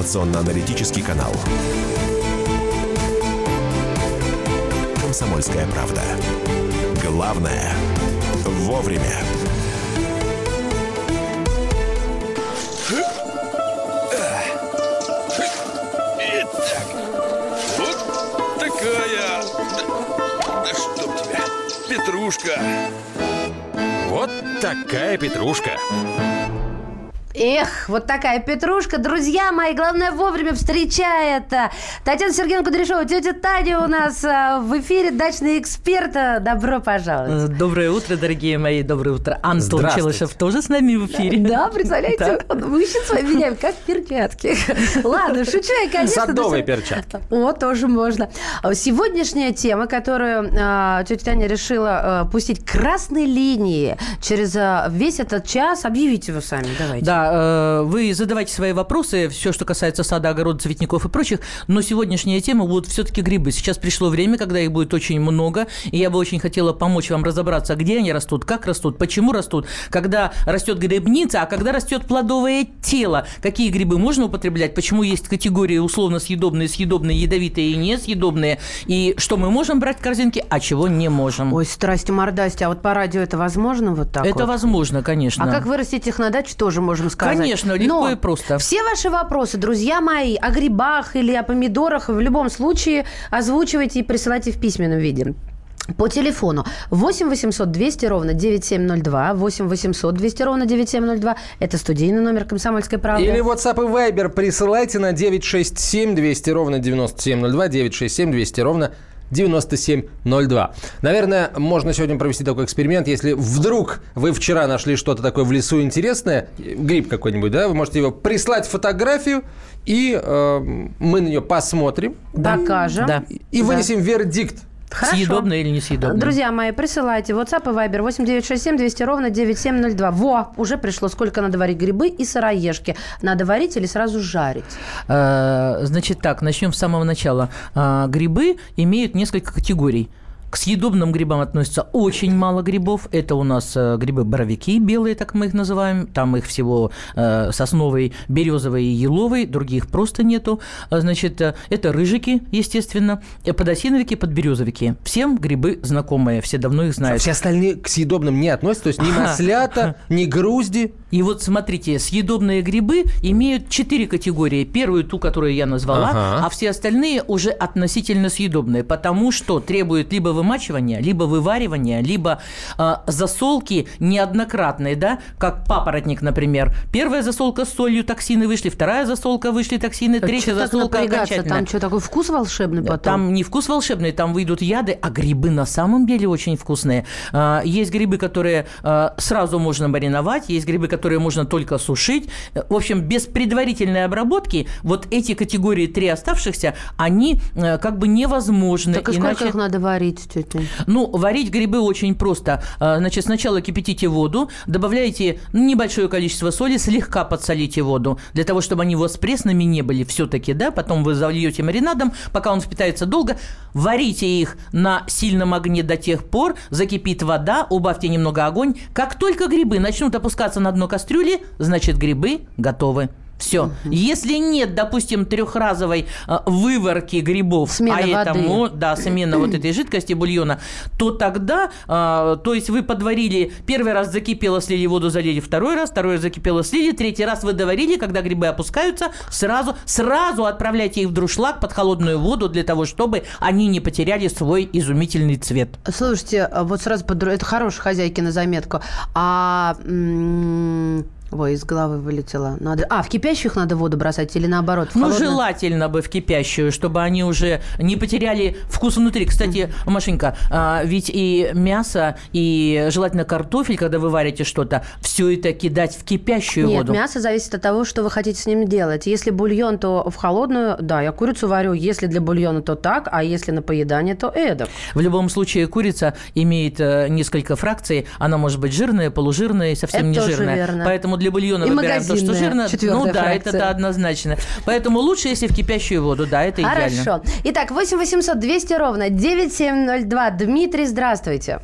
информационно-аналитический канал. «Комсомольская правда». Главное – вовремя. Итак, вот такая... Да, да чтоб тебя, петрушка. Вот такая петрушка. Эх, вот такая петрушка. Друзья мои, главное вовремя встречает. Татьяна Сергеевна Кудряшова, тетя Таня у нас а, в эфире «Дачный эксперт». Добро пожаловать. Э, Доброе утро, дорогие мои, доброе утро. Антон Челышев тоже с нами в эфире. Да, представляете, он мужчин с вами меняем, как перчатки. Ладно, шучу я, конечно. Садовые перчатки. О, тоже можно. А Сегодняшняя тема, которую тетя Таня решила пустить красной линии через весь этот час, объявите вы сами, давайте. Да, э, вы задавайте свои вопросы, все, что касается сада, огорода, цветников и прочих, но сегодняшняя тема будут все-таки грибы. Сейчас пришло время, когда их будет очень много, и я бы очень хотела помочь вам разобраться, где они растут, как растут, почему растут, когда растет грибница, а когда растет плодовое тело, какие грибы можно употреблять, почему есть категории условно съедобные, съедобные, ядовитые и несъедобные, и что мы можем брать в корзинке, а чего не можем. Ой, страсти, мордасти, а вот по радио это возможно вот так Это вот? возможно, конечно. А как вырастить их на даче, тоже можем сказать. Конечно, легко Но и просто. Все ваши вопросы, друзья мои, о грибах или о помидорах, в любом случае озвучивайте и присылайте в письменном виде. По телефону 8 800 200 ровно 9702, 8 800 200 ровно 9702. Это студийный номер «Комсомольской правды». Или WhatsApp и Viber присылайте на 967 200 ровно 9702, 967 200 ровно 9702. Наверное, можно сегодня провести такой эксперимент. Если вдруг вы вчера нашли что-то такое в лесу интересное, гриб какой-нибудь, да, вы можете его прислать фотографию, и э, мы на нее посмотрим Докажем. Да. и вынесем вердикт. Хорошо. Съедобное или несъедобное? Друзья мои, присылайте WhatsApp и Viber 8967 200 ровно 9702. Во, уже пришло. Сколько надо варить грибы и сыроежки? Надо варить или сразу жарить? Э, Значит так, начнем с самого начала. А, Грибы имеют несколько категорий. К съедобным грибам относится очень мало грибов. Это у нас э, грибы-боровики белые, так мы их называем. Там их всего э, сосновый, березовый и еловый, других просто нету. А, Значит, э, это рыжики, естественно, подосиновики, подберезовики. Всем грибы знакомые, все давно их знают. Все остальные к съедобным не относятся, то есть ни маслята, ни грузди. И вот смотрите, съедобные грибы имеют четыре категории. Первую, ту, которую я назвала, Ага. а все остальные уже относительно съедобные, потому что требуют либо вымачивания, либо вываривания, либо а, засолки неоднократные, да, как папоротник, например. Первая засолка с солью, токсины вышли, вторая засолка вышли токсины, третья засолка окончательно. Там что, такой вкус волшебный потом? Там не вкус волшебный, там выйдут яды, а грибы на самом деле очень вкусные. А, Есть грибы, которые а, сразу можно мариновать, есть грибы, которые можно только сушить. В общем, без предварительной обработки вот эти категории три оставшихся, они э, как бы невозможны. Так и сколько их надо варить, тетя? Ну, варить грибы очень просто. А, Значит, сначала кипятите воду, добавляете небольшое количество соли, слегка подсолите воду, для того, чтобы они у вас пресными не были все-таки, да, потом вы зальете маринадом, пока он впитается долго, варите их на сильном огне до тех пор, закипит вода, убавьте немного огонь. Как только грибы начнут опускаться на дно кастрюли, значит, грибы готовы. Все. Если нет, допустим, трехразовой а, выварки грибов, Смена а воды. да, смена вот этой жидкости бульона, то тогда, а, то есть вы подварили, первый раз закипело, слили воду, залили, второй раз, второй раз закипело, слили, третий раз вы доварили, когда грибы опускаются, сразу, сразу отправляйте их в друшлаг под холодную воду для того, чтобы они не потеряли свой изумительный цвет. Слушайте, а вот сразу под... это хорошая хозяйки на заметку. А м, Ой, из головы вылетело. Надо... А, в кипящих надо воду бросать или наоборот? Ну, холодную? желательно бы в кипящую, чтобы они уже не потеряли вкус внутри. Кстати, Машенька, а, ведь и мясо, и желательно картофель, когда вы варите что-то, все это кидать в кипящую Нет, воду. мясо зависит от того, что вы хотите с ним делать. Если бульон, то в холодную, да, я курицу варю. Если для бульона, то так, а если на поедание, то эдак. В любом случае, курица имеет э, несколько фракций. Она может быть жирная, полужирная и совсем Это не тоже жирная. верно. Поэтому для бульона И выбираем то, что жирно. Ну да, фракция. это да, однозначно. Поэтому лучше, если в кипящую воду. Да, это идеально. Хорошо. Итак, 8 800 200 ровно 9702. Дмитрий, здравствуйте.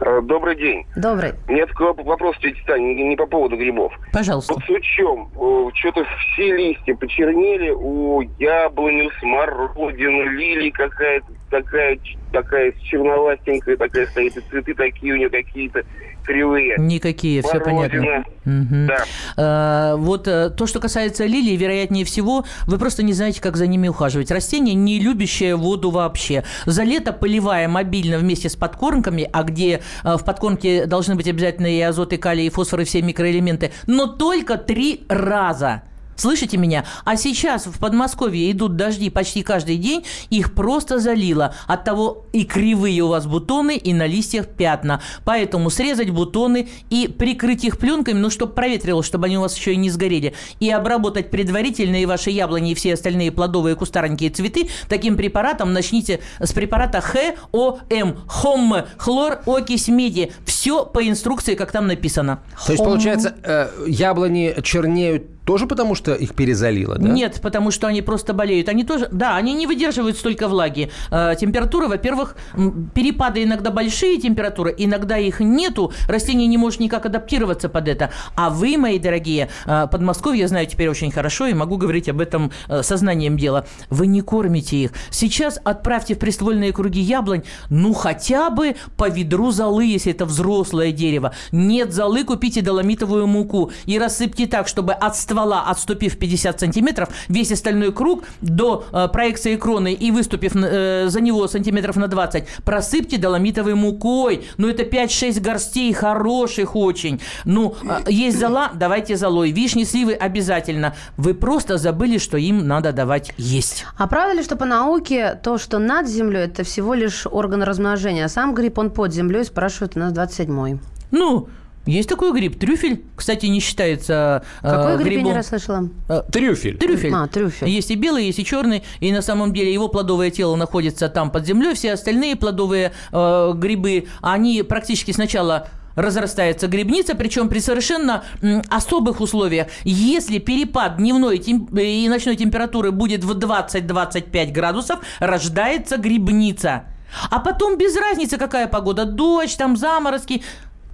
Э, Добрый день. Добрый. У меня такой вопрос, тетя Таня, не, не по поводу грибов. Пожалуйста. Вот с учем, что-то все листья почернели у яблони, у смородины, лилии какая-то такая, такая черновастенькая такая стоит, и цветы такие у нее какие-то кривые. Никакие, все понятно. Мгм. Да. Э, Вот э, то, что касается лилий, вероятнее всего, вы просто не знаете, как за ними ухаживать. Растение, не любящее воду вообще. За лето поливая мобильно вместе с подкормками, а где э, в подкормке должны быть обязательно и азот, и калий, и фосфор, и все микроэлементы, но только три раза. Слышите меня? А сейчас в Подмосковье идут дожди почти каждый день, их просто залило. От того и кривые у вас бутоны, и на листьях пятна. Поэтому срезать бутоны и прикрыть их пленками, ну, чтобы проветрилось, чтобы они у вас еще и не сгорели. И обработать предварительно и ваши яблони, и все остальные плодовые кустарники и цветы таким препаратом. Начните с препарата ХОМ. ХОМ. Хлор, окись меди. Все по инструкции, как там написано. То есть, получается, э, яблони чернеют тоже потому, что их перезалило, да? Нет, потому что они просто болеют. Они тоже, да, они не выдерживают столько влаги. Э, температура, во-первых, перепады иногда большие температуры, иногда их нету. Растение не может никак адаптироваться под это. А вы, мои дорогие, э, Подмосковье я знаю теперь очень хорошо и могу говорить об этом э, сознанием дела. Вы не кормите их. Сейчас отправьте в приствольные круги яблонь, ну хотя бы по ведру золы, если это взрослое дерево. Нет золы, купите доломитовую муку и рассыпьте так, чтобы от отступив 50 сантиметров, весь остальной круг до э, проекции кроны и выступив э, за него сантиметров на 20, просыпьте доломитовой мукой. Ну, это 5-6 горстей, хороших очень. Ну, э, есть зола, давайте золой. Вишни, сливы обязательно. Вы просто забыли, что им надо давать есть. А правда ли, что по науке то, что над землей, это всего лишь орган размножения, а сам гриб, он под землей, спрашивают у нас 27-й. Ну, есть такой гриб. Трюфель, кстати, не считается э, Какой гриб я не грибом. расслышала? Трюфель. Трюфель. А, трюфель. Есть и белый, есть и черный. И на самом деле его плодовое тело находится там под землей. Все остальные плодовые э, грибы, они практически сначала разрастается грибница, причем при совершенно особых условиях. Если перепад дневной тем- и ночной температуры будет в 20-25 градусов, рождается грибница. А потом без разницы, какая погода, дождь, там заморозки,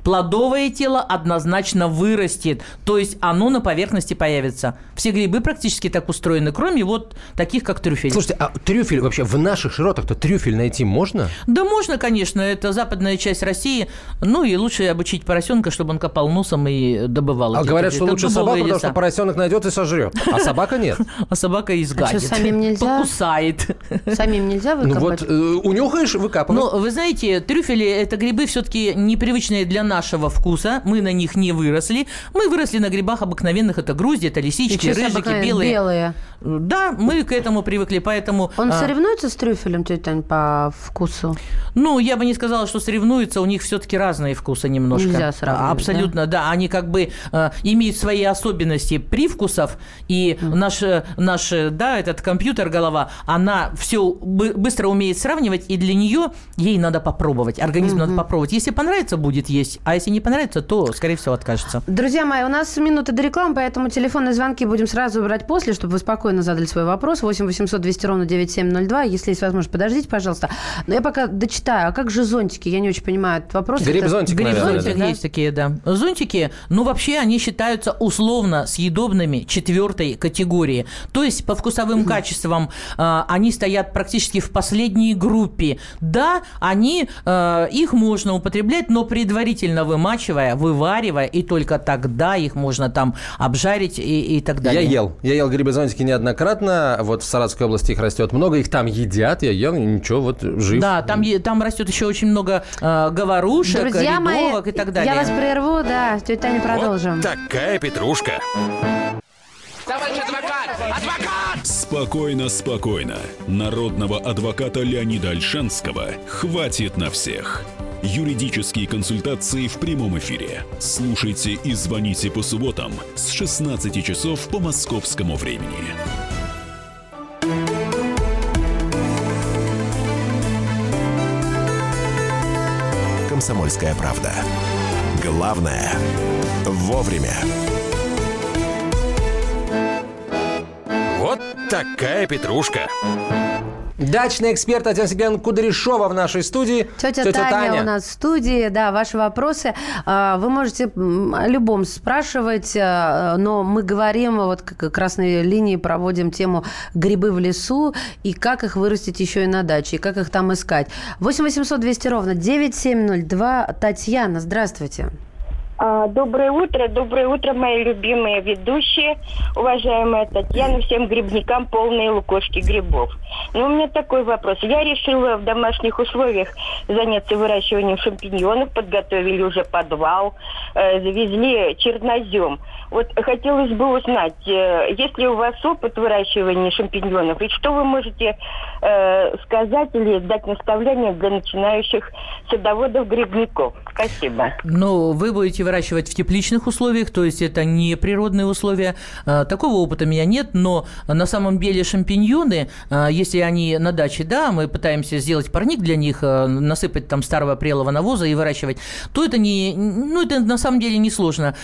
плодовое тело однозначно вырастет, то есть оно на поверхности появится. Все грибы практически так устроены, кроме вот таких, как трюфель. Слушайте, а трюфель вообще в наших широтах-то трюфель найти можно? Да можно, конечно, это западная часть России. Ну и лучше обучить поросенка, чтобы он копал носом и добывал. А говорят, что лучше собаку, потому что поросенок найдет и сожрет. А собака нет. А собака изгадит. что, самим нельзя? Покусает. Самим нельзя Ну вот, э, унюхаешь, выкапываешь. Но вы знаете, трюфели – это грибы все-таки непривычные для нашего вкуса. Мы на них не выросли. Мы выросли на грибах обыкновенных. Это грузди, это лисички, рыжики, белые. белые. Да, мы к этому привыкли, поэтому... Он а, соревнуется с трюфелем, тетя Тань, по вкусу? Ну, я бы не сказала, что соревнуются, у них все-таки разные вкусы немножко. Нельзя сравнивать, Абсолютно, да. Они как бы э, имеют свои особенности привкусов, и наш, э, наш, э, да, этот компьютер, голова, она все быстро умеет сравнивать, и для нее ей надо попробовать, организму надо попробовать. Если понравится, будет есть, а если не понравится, то, скорее всего, откажется. Друзья мои, у нас минуты до рекламы, поэтому телефонные звонки будем сразу брать после, чтобы вы спокойно задали свой вопрос. 8 800 200 ровно 9702. Если есть возможность, подождите, пожалуйста. Но я пока дочитаю. А как же зонтики? Я не очень понимаю этот вопрос. Гриб-зонтик, Это- наверное, Гриб-зонтик да? есть такие, да. Зонтики, ну, вообще, они считаются условно съедобными четвертой категории. То есть, по вкусовым качествам э, они стоят практически в последней группе. Да, они, э, их можно употреблять, но предварительно вымачивая, вываривая, и только тогда их можно там обжарить и, и так Я далее. ел. Я ел грибы-зонтики неоднократно. Вот в Саратовской области их растет много. Их там едят. Я ел, и ничего, вот жив. Да, там, там растет еще очень много э, говорушек, Друзья мои, рядовок и так далее. я вас прерву, да, тетя Таня, продолжим. Вот такая петрушка. Спокойно, спокойно. Народного адвоката Леонида Альшанского хватит на всех. Юридические консультации в прямом эфире. Слушайте и звоните по субботам с 16 часов по московскому времени. «Комсомольская правда». Главное – вовремя. Вот такая петрушка. Дачный эксперт Татьяна Сергеевна Кудряшова в нашей студии. Тетя, Таня, у нас в студии. Да, ваши вопросы. а, Вы можете о любом спрашивать, а, но мы говорим, вот как красной линии проводим тему грибы в лесу и как их вырастить еще и на даче, и как их там искать. 8 800 200 ровно 9702. Татьяна, здравствуйте. А, Доброе утро, доброе утро, мои любимые ведущие, уважаемая Татьяна, всем грибникам полные лукошки грибов. Ну, у меня такой вопрос. Я решила в домашних условиях заняться выращиванием шампиньонов, подготовили уже подвал, э, завезли чернозем. Вот хотелось бы узнать, э, есть ли у вас опыт выращивания шампиньонов, и что вы можете э, сказать или дать наставление для начинающих садоводов-грибников? Спасибо. Но вы будете выращивать в тепличных условиях, то есть это не природные условия. А, Такого опыта у меня нет, но на самом деле шампиньоны, а, если они на даче, да, мы пытаемся сделать парник для них, а, насыпать там старого прелого навоза и выращивать, то это не, ну это на самом деле не сложно.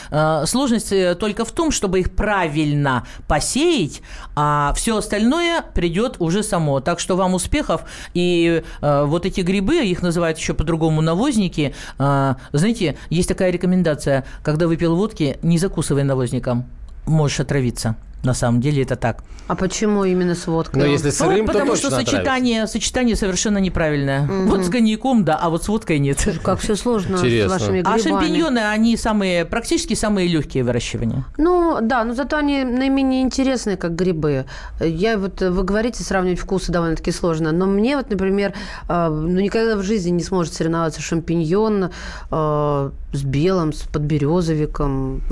Сложность э, только в том, чтобы их правильно посеять, а все остальное придет уже само. Так что вам успехов. И э, вот эти грибы, их называют еще по-другому навозники. А, знаете, есть такая рекомендация, когда выпил водки, не закусывай навозником, можешь отравиться. На самом деле это так. А почему именно с водкой? Но если сырым, Ну, то потому точно что сочетание, сочетание совершенно неправильное. Вот с коньяком, да, а вот с водкой нет. Как все сложно Интересно. с вашими А грибами. шампиньоны, они самые, практически самые легкие выращивания. Ну, да, но зато они наименее интересные, как грибы. Я вот, вы говорите, сравнивать вкусы довольно-таки сложно, но мне вот, например, э, ну, никогда в жизни не сможет соревноваться шампиньон э, с белым, с подберезовиком.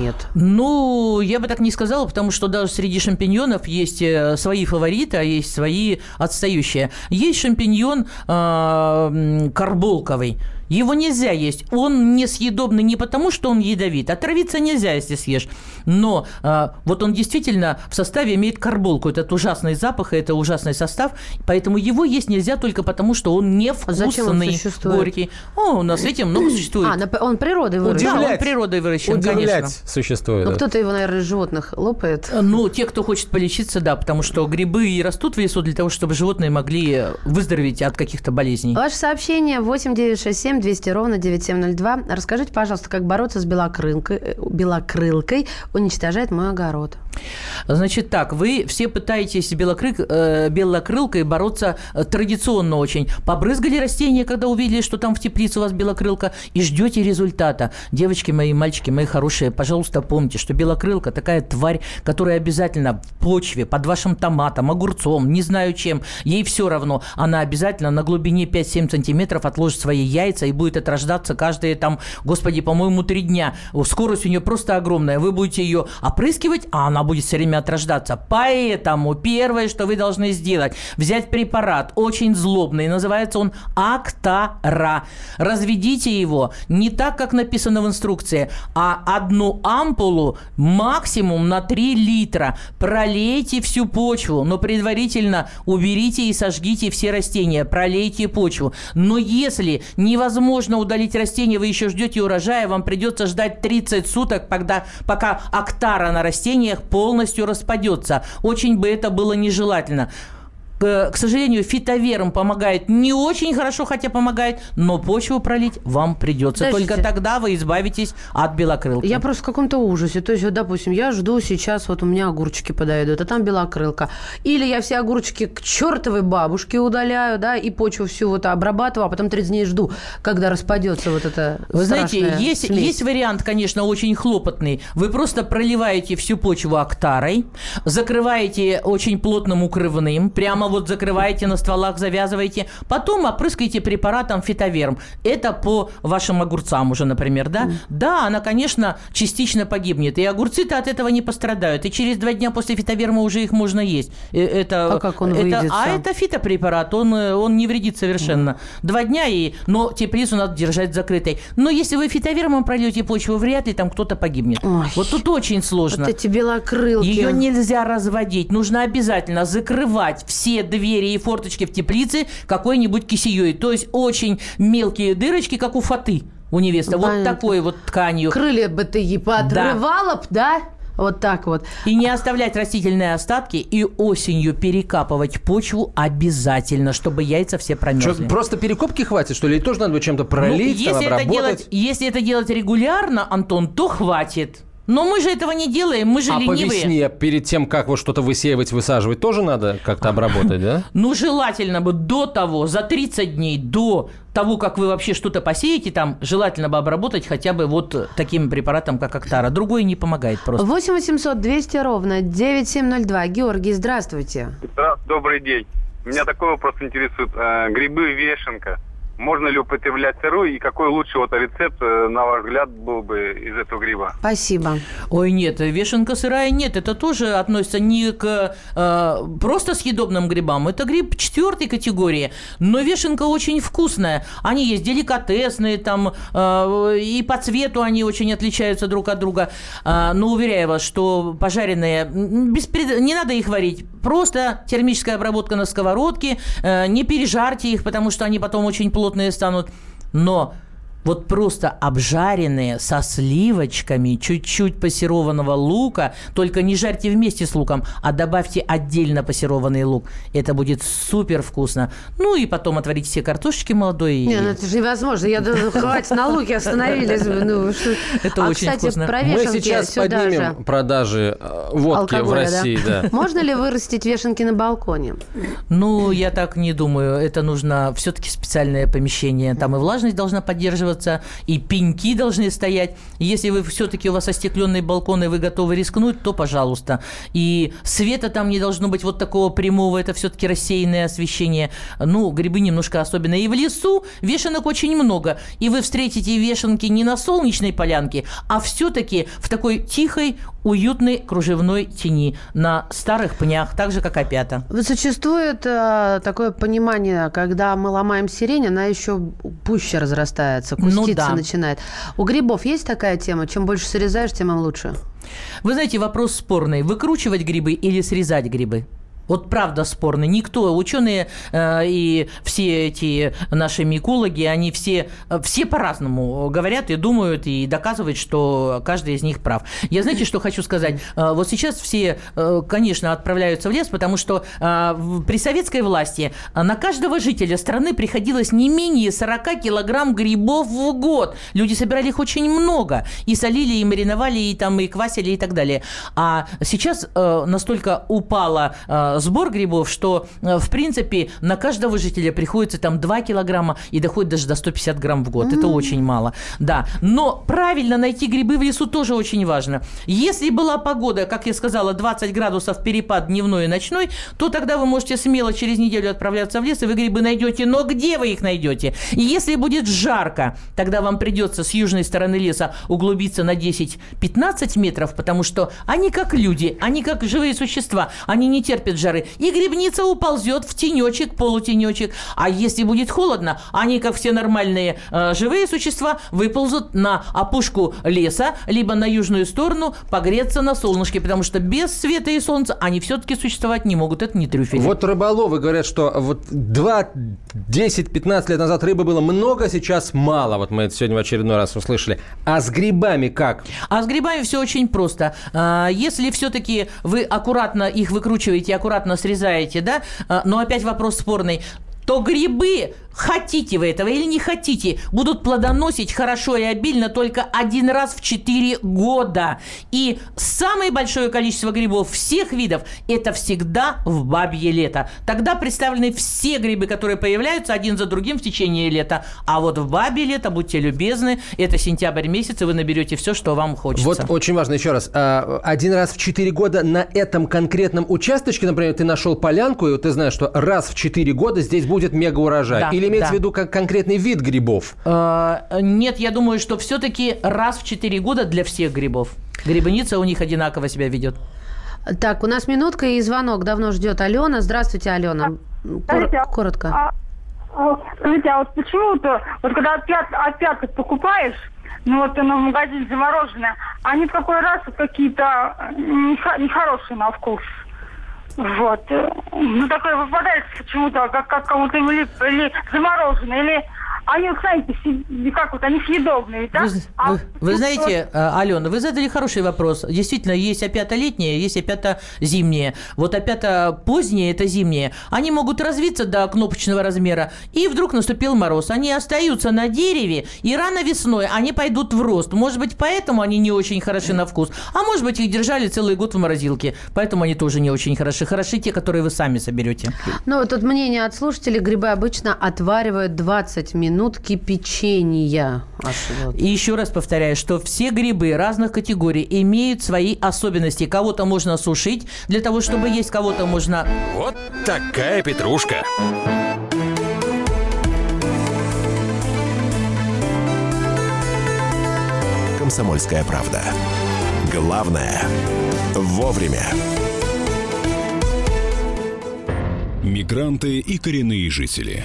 Нет. Ну, я бы так не сказала, потому что даже среди шампиньонов есть э, свои фавориты, а есть свои отстающие. Есть шампиньон э, карболковый. Его нельзя есть. Он несъедобный не потому, что он ядовит. Отравиться нельзя, если съешь. Но э, вот он действительно в составе имеет карболку. Этот ужасный запах и это ужасный состав. Поэтому его есть нельзя только потому, что он невкусный, зачем он существует? горький. О, у нас этим много существует. А, он природой выращен. да, он Удивлять. природой выращен, Удивлять конечно. существует. Ну, да. кто-то его, наверное, из животных лопает. Ну, те, кто хочет полечиться, да, потому что грибы и растут в лесу для того, чтобы животные могли выздороветь от каких-то болезней. Ваше сообщение 8967 200 ровно 9702. Расскажите, пожалуйста, как бороться с белокрылкой, э, белокрылкой уничтожает мой огород. Значит так, вы все пытаетесь белокрык, э, белокрылкой бороться э, традиционно очень. Побрызгали растения, когда увидели, что там в теплице у вас белокрылка, и ждете результата. Девочки мои, мальчики мои хорошие, пожалуйста, помните, что белокрылка такая тварь, которая обязательно в почве, под вашим томатом, огурцом, не знаю чем, ей все равно. Она обязательно на глубине 5-7 сантиметров отложит свои яйца и будет отрождаться каждые там, господи, по-моему, три дня. Скорость у нее просто огромная. Вы будете ее опрыскивать, а она будет все время отрождаться. Поэтому первое, что вы должны сделать, взять препарат очень злобный, называется он Актара. Разведите его не так, как написано в инструкции, а одну ампулу максимум на 3 литра. Пролейте всю почву, но предварительно уберите и сожгите все растения, пролейте почву. Но если невозможно удалить растение, вы еще ждете урожая, вам придется ждать 30 суток, когда, пока актара на растениях полностью распадется. Очень бы это было нежелательно. К, сожалению, фитовером помогает не очень хорошо, хотя помогает, но почву пролить вам придется. Подождите. Только тогда вы избавитесь от белокрылки. Я просто в каком-то ужасе. То есть, вот, допустим, я жду сейчас, вот у меня огурчики подойдут, а там белокрылка. Или я все огурчики к чертовой бабушке удаляю, да, и почву всю вот обрабатываю, а потом 30 дней жду, когда распадется вот это Вы знаете, есть, смесь. есть вариант, конечно, очень хлопотный. Вы просто проливаете всю почву актарой, закрываете очень плотным укрывным, прямо вот закрываете на стволах, завязываете, потом опрыскаете препаратом фитоверм. Это по вашим огурцам уже, например, да? Да, она, конечно, частично погибнет. И огурцы-то от этого не пострадают. И через два дня после фитоверма уже их можно есть. Э, Это, А как он это, выйдет А это фитопрепарат, он, э, он не вредит совершенно. Два дня, и, но теплицу надо держать закрытой. Но если вы фитовермом прольете почву, вряд ли там кто-то погибнет. Ой. Вот тут очень сложно. Вот эти белокрылки. Ее нельзя разводить. Нужно обязательно закрывать все двери и форточки в теплице какой-нибудь кисеей. То есть очень мелкие дырочки, как у фаты у невесты. Вот Понятно. такой вот тканью. Крылья бы ты ей поотрывала б, да? Вот так вот. И не оставлять растительные остатки и осенью перекапывать почву обязательно, чтобы яйца все Что, промерзли. просто перекопки хватит, что ли? Или тоже надо чем-то Ну, пролить, там, если, это обработать? делать, если это делать регулярно, Антон, то хватит. Но мы же этого не делаем, мы же А по ленивые. весне, перед тем, как вот что-то высеивать, высаживать, тоже надо как-то обработать, да? Ну, желательно бы до того, за 30 дней до того, как вы вообще что-то посеете, там желательно бы обработать хотя бы вот таким препаратом, как Актара. Другой не помогает просто. 8 800 200 ровно 9702. Георгий, здравствуйте. Да, добрый день. Меня такой вопрос интересует. Э, Грибы вешенка. Можно ли употреблять сырую и какой лучший вот рецепт, э, на ваш взгляд, был бы из этого гриба? Спасибо. Ой, нет, вешенка сырая нет. Это тоже относится не к э, просто съедобным грибам. Это гриб четвертой категории. Но вешенка очень вкусная. Они есть деликатесные, там, э, и по цвету они очень отличаются друг от друга. А, но уверяю вас, что пожаренные, без пред- не надо их варить. Просто термическая обработка на сковородке. Э, не пережарьте их, потому что они потом очень плотные станут. Но вот просто обжаренные со сливочками, чуть-чуть пассерованного лука, только не жарьте вместе с луком, а добавьте отдельно пассерованный лук. Это будет супер вкусно. Ну и потом отварите все картошечки молодой. Не, ну это же невозможно. Я думаю, хватит на луке остановились. Ну, что- Это а, очень кстати, вкусно. про Мы сейчас поднимем же. продажи э, водки в Алкоголя, да? России, да. Можно ли вырастить вешенки на балконе? Ну, я так не думаю. Это нужно все-таки специальное помещение. Там и влажность должна поддерживаться, и пеньки должны стоять. Если вы все-таки у вас остекленный балкон, и вы готовы рискнуть, то пожалуйста. И света там не должно быть вот такого прямого, это все-таки рассеянное освещение. Ну, грибы немножко особенно. И в лесу вешенок очень много. И вы встретите вешенки не на солнечной полянке, а все-таки в такой тихой, уютной кружевной тени на старых пнях, так же, как опята. Существует э, такое понимание, когда мы ломаем сирень, она еще пуще разрастается, Ну куститься да. начинает. У грибов есть такая тема? Чем больше срезаешь, тем им лучше. Вы знаете, вопрос спорный. Выкручивать грибы или срезать грибы? Вот правда спорный. Никто, ученые э, и все эти наши микологи, они все, э, все по-разному говорят и думают, и доказывают, что каждый из них прав. Я знаете, что хочу сказать? Э, вот сейчас все, э, конечно, отправляются в лес, потому что э, при советской власти на каждого жителя страны приходилось не менее 40 килограмм грибов в год. Люди собирали их очень много. И солили, и мариновали, и там и квасили, и так далее. А сейчас э, настолько упала э, сбор грибов, что, э, в принципе, на каждого жителя приходится там 2 килограмма и доходит даже до 150 грамм в год. Это очень мало. Да. Но правильно найти грибы в лесу тоже очень важно. Если была погода, как я сказала, 20 градусов перепад дневной и ночной, то тогда вы можете смело через неделю отправляться в лес, и вы грибы найдете. Но где вы их найдете? И если будет жарко, тогда вам придется с южной стороны леса углубиться на 10-15 метров, потому что они как люди, они как живые существа, они не терпят жары. И грибница уползет в тенечек, полутенечек. А если будет холодно, они, как все нормальные э, живые существа, выползут на опушку леса, либо на южную сторону погреться на солнышке, потому что без света и солнца они все-таки существовать не могут. Это не трюфели. Вот рыболовы говорят, что вот 2, 10, 15 лет назад рыбы было много, сейчас мало. Вот мы это сегодня в очередной раз услышали. А с грибами как? А с грибами все очень просто. А, Если все-таки вы аккуратно их выкручиваете, аккуратно срезаете, да, а, но опять вопрос спорный, то грибы, хотите вы этого или не хотите, будут плодоносить хорошо и обильно только один раз в 4 года. И самое большое количество грибов всех видов – это всегда в бабье лето. Тогда представлены все грибы, которые появляются один за другим в течение лета. А вот в бабье лето, будьте любезны, это сентябрь месяц, и вы наберете все, что вам хочется. Вот очень важно, еще раз. а, Один раз в 4 года на этом конкретном участочке, например, ты нашел полянку, и ты знаешь, что раз в 4 года здесь будет мега урожай. Да, Или имеется да. в виду как конкретный вид грибов? Э, Нет, я думаю, что все-таки раз в 4 года для всех грибов. Грибница у них одинаково себя ведет. Так, у нас минутка и звонок давно ждет Алена. Здравствуйте, Алена. Кор- а- коротко. А, а, скажите, а вот почему-то, вот когда опят, опяток покупаешь, ну вот оно в магазине замороженное, они в какой раз какие-то э, нехо- нехорошие на вкус. Вот. э, Ну, такое выпадает почему-то, как, как кому-то или, или замороженное, или... А они, знаете, как вот, они съедобные, да? Вы, А вы- вы вот- знаете, э, Алена, вы задали хороший вопрос. Действительно, есть опята летние, есть опята зимние. Вот опята поздние, это зимние, они могут развиться до кнопочного размера, и вдруг наступил мороз. Они остаются на дереве, и рано весной они пойдут в рост. Может быть, поэтому они не очень хороши на вкус. А может быть, их держали целый год в морозилке, поэтому они тоже не очень хороши. Хороши те, которые вы сами соберете. Ну, вот тут мнение от слушателей. Грибы обычно отваривают 20 минут кипячения. Аж вот. И еще раз повторяю, что все грибы разных категорий имеют свои особенности. Кого-то можно сушить для того, чтобы есть, кого-то можно... Вот такая петрушка. «Комсомольская правда». Главное – вовремя. Мигранты и коренные жители.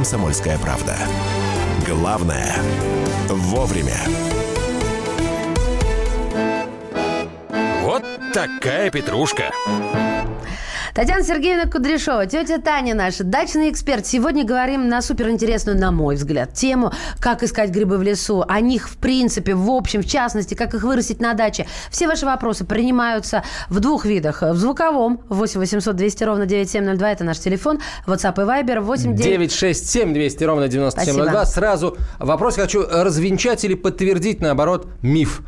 «Комсомольская правда». Главное – вовремя. Вот такая петрушка. Татьяна Сергеевна Кудряшова, тетя Таня наша, дачный эксперт. Сегодня говорим на суперинтересную, на мой взгляд, тему, как искать грибы в лесу. О них, в принципе, в общем, в частности, как их вырастить на даче. Все ваши вопросы принимаются в двух видах. В звуковом 8 800 200 ровно 9702, это наш телефон. WhatsApp и Viber 8 9... 967 200 ровно 9702. Спасибо. Сразу вопрос хочу развенчать или подтвердить, наоборот, миф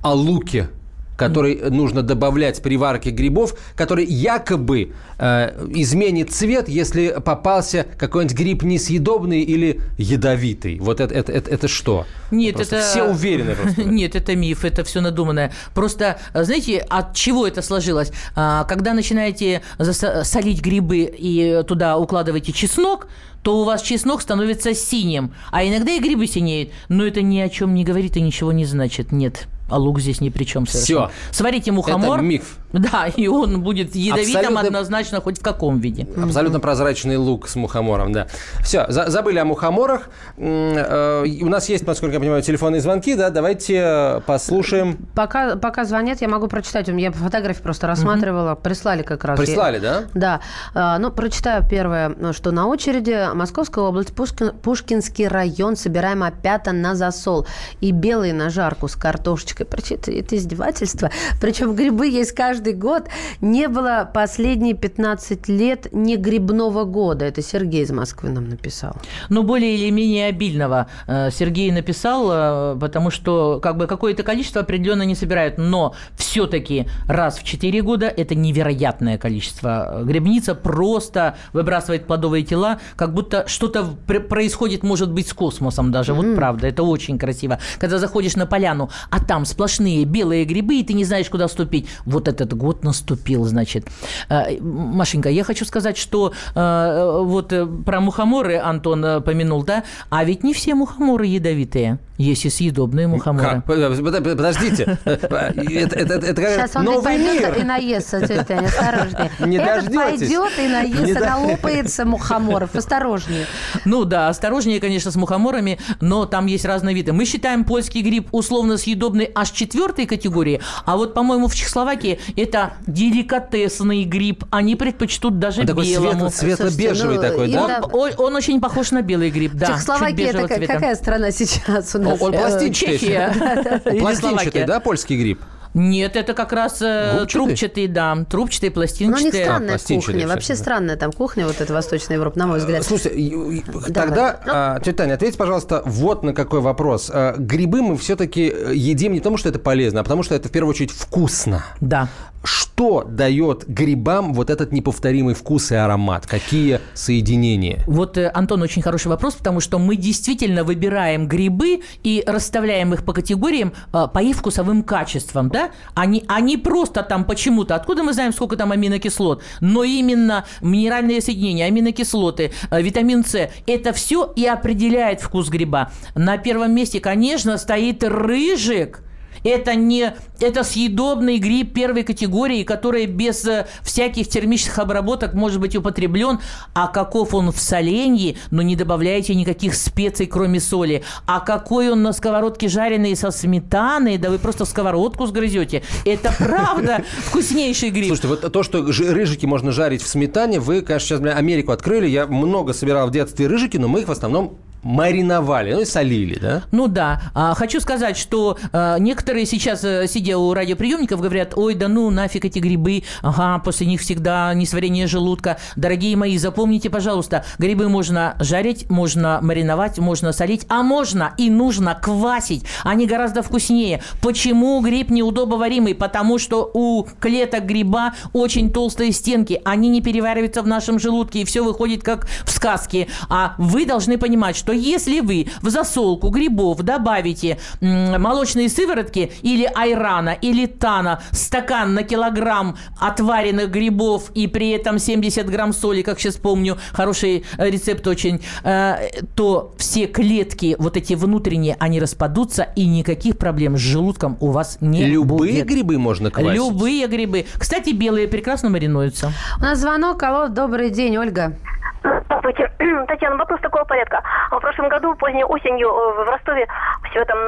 о луке который нужно добавлять при варке грибов, который якобы э, изменит цвет, если попался какой-нибудь гриб несъедобный или ядовитый. Вот это, это, это, это что? Нет, Просто это... Все уверены просто. Нет, это миф, это все надуманное. Просто, знаете, от чего это сложилось? А, Когда начинаете солить грибы и туда укладываете чеснок, то у вас чеснок становится синим. А иногда и грибы синеют. Но это ни о чем не говорит и ничего не значит. Нет. А лук здесь ни при чем совершенно. Всё. Сварите мухомор. Это миф. Да, и он будет ядовитым Абсолютно- однозначно хоть в каком виде. Абсолютно прозрачный лук с мухомором, да. Все, забыли о мухоморах. Э, У нас есть, насколько я понимаю, телефонные звонки, да? Давайте э, послушаем. Пока, пока звонят, я могу прочитать. У меня фотографии просто рассматривала. Прислали как раз. Прислали, Я- да? Да. Ну, прочитаю первое, что на очереди Московская область, Пушкин- Пушкинский район, собираем опята на засол и белые на жарку с картошечкой. Прочитай, это издевательство. Причем грибы есть каждый год. Не было последние 15 лет не грибного года. Это Сергей из Москвы нам написал. Ну, более или менее обильного э, Сергей написал, э, потому что как бы какое-то количество определенно не собирают, но все-таки раз в 4 года это невероятное количество. Грибница просто выбрасывает плодовые тела, как будто что-то пр- происходит, может быть, с космосом даже. Вот правда, это очень красиво. Когда заходишь на поляну, а там сплошные белые грибы, и ты не знаешь, куда ступить. Вот этот год наступил, значит. Э, Машенька, я хочу сказать, что э, вот э, про мухоморы Антон э, помянул, да? А ведь не все мухоморы ядовитые. Есть и съедобные мухоморы. Как? Под- под- Подождите. Это, это, это, это Сейчас он и новый пойдет мир. и наестся, тетя Таня, осторожнее. Не Этот дождётесь. пойдет и Не наестся, до- налопается мухоморов. Осторожнее. Ну да, осторожнее, конечно, с мухоморами, но там есть разные виды. Мы считаем польский гриб условно съедобный аж четвертой категории, а вот, по-моему, в Чехословакии это деликатесный гриб. Они предпочтут даже Он такой белому. светло- светло-бежевый ну, такой, да? Он, он очень похож на белый гриб, да. Чехословакия это цвета. какая страна сейчас у нас? Он Э, пластинчатый. Пластинчатый, да, польский гриб? Нет, это как раз э, Губчатый? трубчатый, да. Трубчатый, Ну, у них странная пластинчатый кухня. Вообще да. странная там кухня, вот эта Восточная Европа, на мой взгляд. Слушайте, Давай. тогда, Ну. а, тетя Таня, ответьте, пожалуйста, вот на какой вопрос. А, Грибы мы все-таки едим не потому, что это полезно, а потому, что это в первую очередь вкусно. Да. Что дает грибам вот этот неповторимый вкус и аромат? Какие соединения? Вот, э, Антон, очень хороший вопрос, потому что мы действительно выбираем грибы и расставляем их по категориям э, по их вкусовым качествам, да? Они, они просто там почему-то, откуда мы знаем, сколько там аминокислот, но именно минеральные соединения, аминокислоты, э, витамин С, это все и определяет вкус гриба. На первом месте, конечно, стоит рыжик, это не это съедобный гриб первой категории, который без э, всяких термических обработок может быть употреблен. А каков он в соленье, но не добавляйте никаких специй, кроме соли. А какой он на сковородке жареный со сметаной, да вы просто сковородку сгрызете. Это правда вкуснейший гриб. Слушайте, вот то, что рыжики можно жарить в сметане, вы, конечно, сейчас Америку открыли. Я много собирал в детстве рыжики, но мы их в основном мариновали, ну и солили, да? Ну да. А, хочу сказать, что а, некоторые сейчас, э, сидя у радиоприемников, говорят, ой, да ну нафиг эти грибы, ага, после них всегда несварение желудка. Дорогие мои, запомните, пожалуйста, грибы можно жарить, можно мариновать, можно солить, а можно и нужно квасить. Они гораздо вкуснее. Почему гриб неудобоваримый? Потому что у клеток гриба очень толстые стенки, они не перевариваются в нашем желудке, и все выходит как в сказке. А вы должны понимать, что если вы в засолку грибов добавите молочные сыворотки или айрана, или тана, стакан на килограмм отваренных грибов и при этом 70 грамм соли, как сейчас помню, хороший э, рецепт очень, э, то все клетки, вот эти внутренние, они распадутся, и никаких проблем с желудком у вас не Любые будет. грибы можно квасить? Любые грибы. Кстати, белые прекрасно маринуются. У нас звонок. Алло, добрый день, Ольга. Здравствуйте, Татьяна, вопрос такого порядка. Прошлом году, поздней осенью, э, в Ростове все там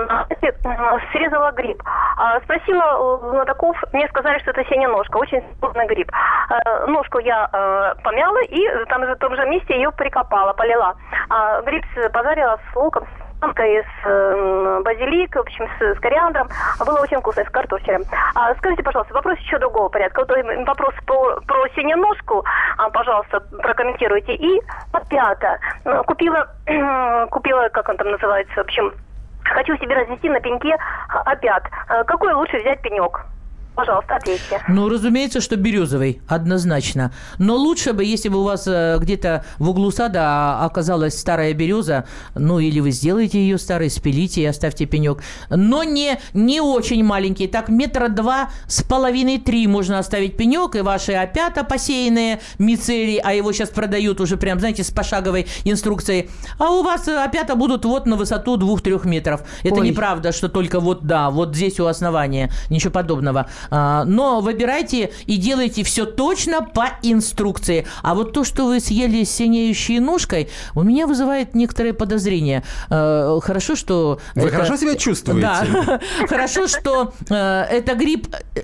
срезала гриб. А спросила знатоков, мне сказали, что это синеножка, очень сложный гриб. Э, ножку я э, помяла и там же в том же месте ее прикопала, полила. А гриб пожарила с луком, из э, базилика, в общем, с, с кориандром. Было очень вкусно, с картофелем. А, скажите, пожалуйста, вопрос еще другого порядка. Вот, э, вопрос про, про синеножку, а, пожалуйста, прокомментируйте. И пятое. Э, купила, купила, как он там называется, в общем, хочу себе развести на пеньке опят. Какой лучше взять пенек? Пожалуйста, ответьте. Ну, разумеется, что березовый, однозначно. Но лучше бы, если бы у вас э, где-то в углу сада оказалась старая береза, ну, или вы сделаете ее старой, спилите и оставьте пенек. Но не, не очень маленький. Так, метра два с половиной три можно оставить пенек, и ваши опята посеянные, мицелий, а его сейчас продают уже прям, знаете, с пошаговой инструкцией. А у вас опята будут вот на высоту двух-трех метров. Это Ой. неправда, что только вот, да, вот здесь у основания. Ничего подобного. А, но выбирайте и делайте все точно по инструкции. А вот то, что вы съели с синеющей ножкой, у меня вызывает некоторые подозрения. А, Хорошо, что... Вы это- хорошо себя чувствуете? Да. Хорошо, что э, это гриб э,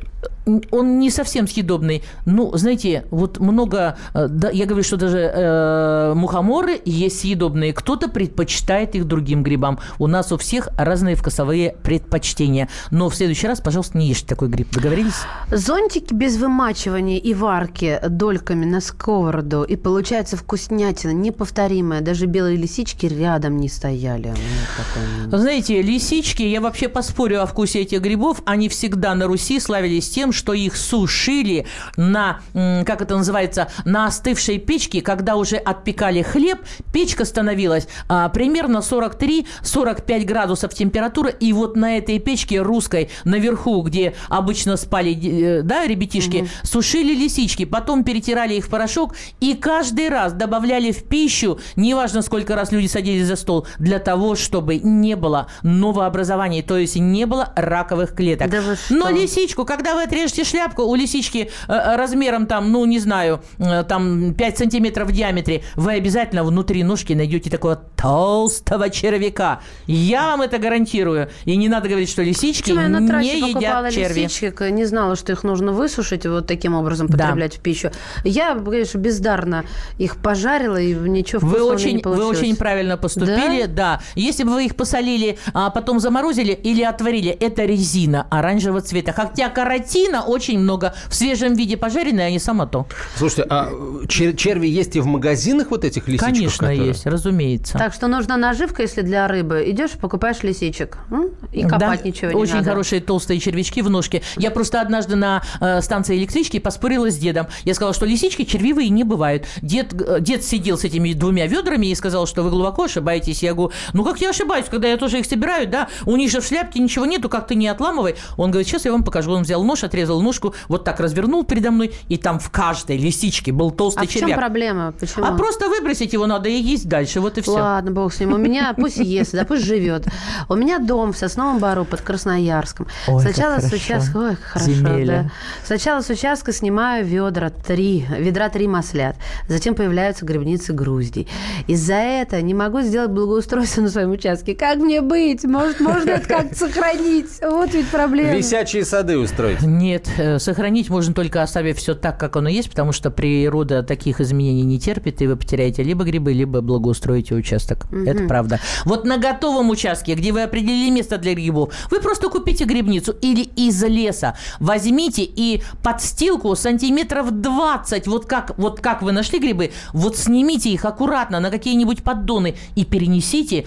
он не совсем съедобный. Ну, знаете, вот много, э, да, я говорю, что даже э, мухоморы есть съедобные. Кто-то предпочитает их другим грибам. У нас у всех разные вкусовые предпочтения. Но в следующий раз, пожалуйста, не ешьте такой гриб. Договорились? Зонтики без вымачивания и варки дольками на сковороду. И получается вкуснятина неповторимая. Даже белые лисички рядом не стояли. У меня такое мнение. Знаете, лисички, я вообще поспорю о вкусе этих грибов, они всегда на Руси славились тем, что их сушили на, как это называется, на остывшей печке, когда уже отпекали хлеб, печка становилась а, примерно 43-45 градусов температура, и вот на этой печке русской наверху, где обычно спали э, да, ребятишки, сушили лисички, потом перетирали их в порошок и каждый раз добавляли в пищу, неважно сколько раз люди садились за стол, для того, чтобы не было новообразований, то есть не было раковых клеток. Да? Но лисичку, когда вы отрежете шляпку, у лисички э, размером там, ну, не знаю, э, там 5 сантиметров в диаметре, вы обязательно внутри ножки найдете такого толстого червяка. Я вам это гарантирую. И не надо говорить, что лисички Почему я на не трассе покупала едят черви. лисичек, не знала, что их нужно высушить и вот таким образом Да. потреблять в пищу. Я, конечно, бездарно их пожарила, и ничего Вы вкусного очень, не вы получилось. очень правильно поступили, да? Если бы вы их посолили, а потом заморозили или отварили, это резина оранжевого цвета. Хотя каротин Протеина очень много. В свежем виде пожаренные они само то. Слушайте, а чер- черви есть и в магазинах вот этих лисичек? Конечно, которые- есть, разумеется. Так что нужна наживка, если для рыбы. Идешь, покупаешь лисичек. м, И копать Да, ничего не Очень надо. хорошие толстые червячки в ножке. Я просто однажды на э, станции электрички поспорила с дедом. Я сказала, что лисички червивые не бывают. Дед, э, дед сидел с этими двумя ведрами и сказал, что вы глубоко ошибаетесь. Я говорю, ну как я ошибаюсь, когда я тоже их собираю, да? У них же в шляпке ничего нету, как ты не отламывай. Он говорит, сейчас я вам покажу. Он взял нож, отрезал ножку, вот так развернул передо мной, и там в каждой лисичке был толстый А в чем червяк. проблема? Почему? А просто выбросить его надо и есть дальше, вот и все. Ладно, бог с ним. У меня пусть ест, да пусть живет. У меня дом в Сосновом Бару под Красноярском. Ой, Сначала как с участка... Ой, как хорошо, Земеля. да. Сначала с участка снимаю ведра три, ведра три маслят. Затем появляются грибницы груздей. Из-за этого не могу сделать благоустройство на своем участке. Как мне быть? Может, можно это как-то сохранить? Вот ведь проблема. Висячие сады устроить. Нет, э, сохранить можно только оставив все так, как оно есть, потому что природа таких изменений не терпит, и вы потеряете либо грибы, либо благоустроите участок. Это правда. Вот на готовом участке, где вы определили место для грибов, вы просто купите грибницу или из леса возьмите и подстилку сантиметров 20, вот как, вот как вы нашли грибы, вот снимите их аккуратно на какие-нибудь поддоны и перенесите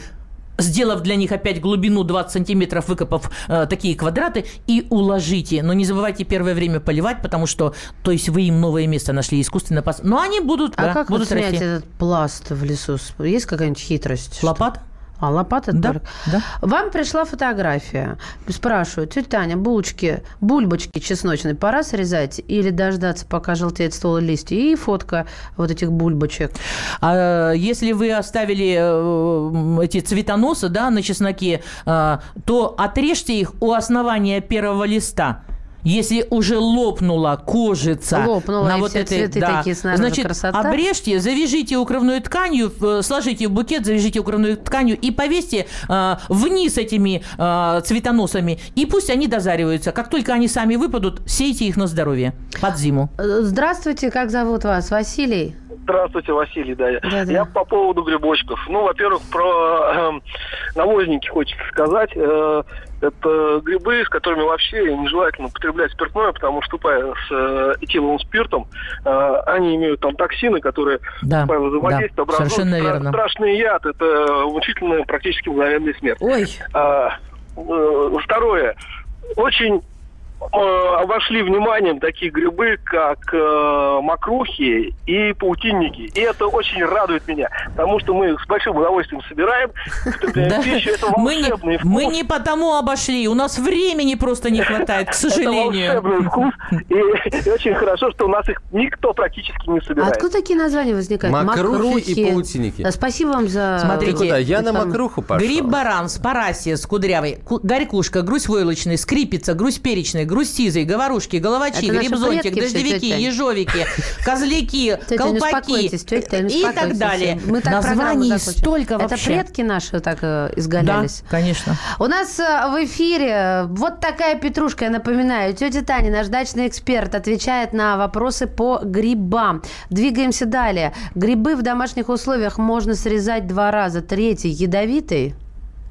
сделав для них опять глубину 20 сантиметров, выкопав э, такие квадраты, и уложите. Но не забывайте первое время поливать, потому что, то есть вы им новое место нашли искусственно. Пос... Но они будут, А да, как будут вот снять расти. этот пласт в лесу? Есть какая-нибудь хитрость? Лопат? А, лопата Да, только? да. Вам пришла фотография. Спрашивают, тетя Таня, булочки, бульбочки чесночные пора срезать или дождаться, пока желтеет ствол и листья? И фотка вот этих бульбочек. А если вы оставили э, эти цветоносы да, на чесноке, э, то отрежьте их у основания первого листа. Если уже лопнула кожица Лопнула, на и вот все этой, цветы да, такие снаружи, значит, красота. обрежьте, завяжите укрывной тканью, э, сложите в букет, завяжите укрывной тканью и повесьте э, вниз этими э, цветоносами, и пусть они дозариваются. Как только они сами выпадут, сейте их на здоровье под зиму. Э, Здравствуйте, как зовут вас? Василий? Здравствуйте, Василий, да. я- Да-да. Я по поводу грибочков. Ну, во-первых, про эм, навозники хочется сказать. Э, это грибы, с которыми вообще нежелательно употреблять спиртное, потому что, вступая с э, этиловым спиртом, э, они имеют там токсины, которые Да, вступая в взаимодействие, да, образуют совершенно стра- верно. страшный яд. Это мучительная, практически мгновенная смерть. Ой, А, э, второе. Очень обошли вниманием такие грибы, как э, мокрухи и паутинники. И это очень радует меня, потому что мы с большим удовольствием собираем, пищу. Это Мы не, волшебный вкус. мы не потому обошли, у нас времени просто не хватает, к сожалению. Это волшебный вкус. И, очень хорошо, что у нас их никто практически не а собирает. откуда такие названия возникают? Мокрухи и паутинники. Спасибо вам за... Смотрите? Я на мокруху пошел. Гриб-баран, спарасия, скудрявый, ку- горькушка, грусть войлочный, скрипица, грусть перечный, грусть сизый, говорушки, головачи, Это грибзонтик, дождевики, ежовики, козляки, колпаки и так далее. Мы так Названий столько Это вообще. предки наши так э, Да, изгалялись. конечно. У нас э, в эфире э, вот такая петрушка, я напоминаю. Тетя Таня, наш дачный эксперт, отвечает на вопросы по грибам. Двигаемся далее. Грибы в домашних условиях можно срезать два раза. Третий ядовитый.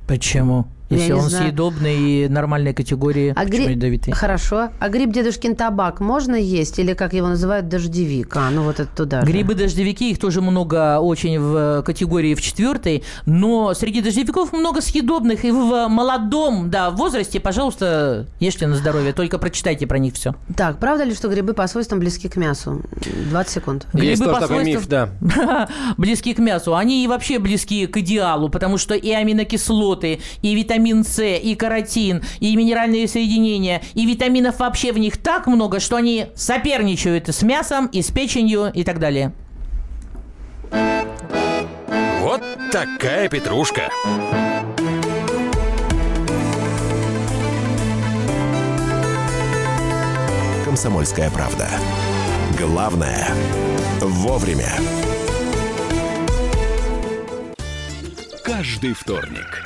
Почему? Если он знаю. съедобный и нормальной категории, А гри- ядовитый? Хорошо. А гриб дедушкин табак можно есть? Или, как его называют, дождевик? А, ну вот это туда. Грибы-дождевики, их тоже много очень в категории в четвертой, но среди дождевиков много съедобных, и в молодом да, возрасте, пожалуйста, ешьте на здоровье, только прочитайте про них все. Так, правда ли, что грибы по свойствам близки к мясу? 20 секунд. Есть Грибы тоже по такой миф, свойствам- да. близки к мясу. Они и вообще близки к идеалу, потому что и аминокислоты, и витамин С, и каротин, и минеральные соединения, и витаминов вообще в них так много, что они соперничают с мясом, и с печенью, и так далее. Вот такая петрушка. «Комсомольская правда». Главное – вовремя. Каждый вторник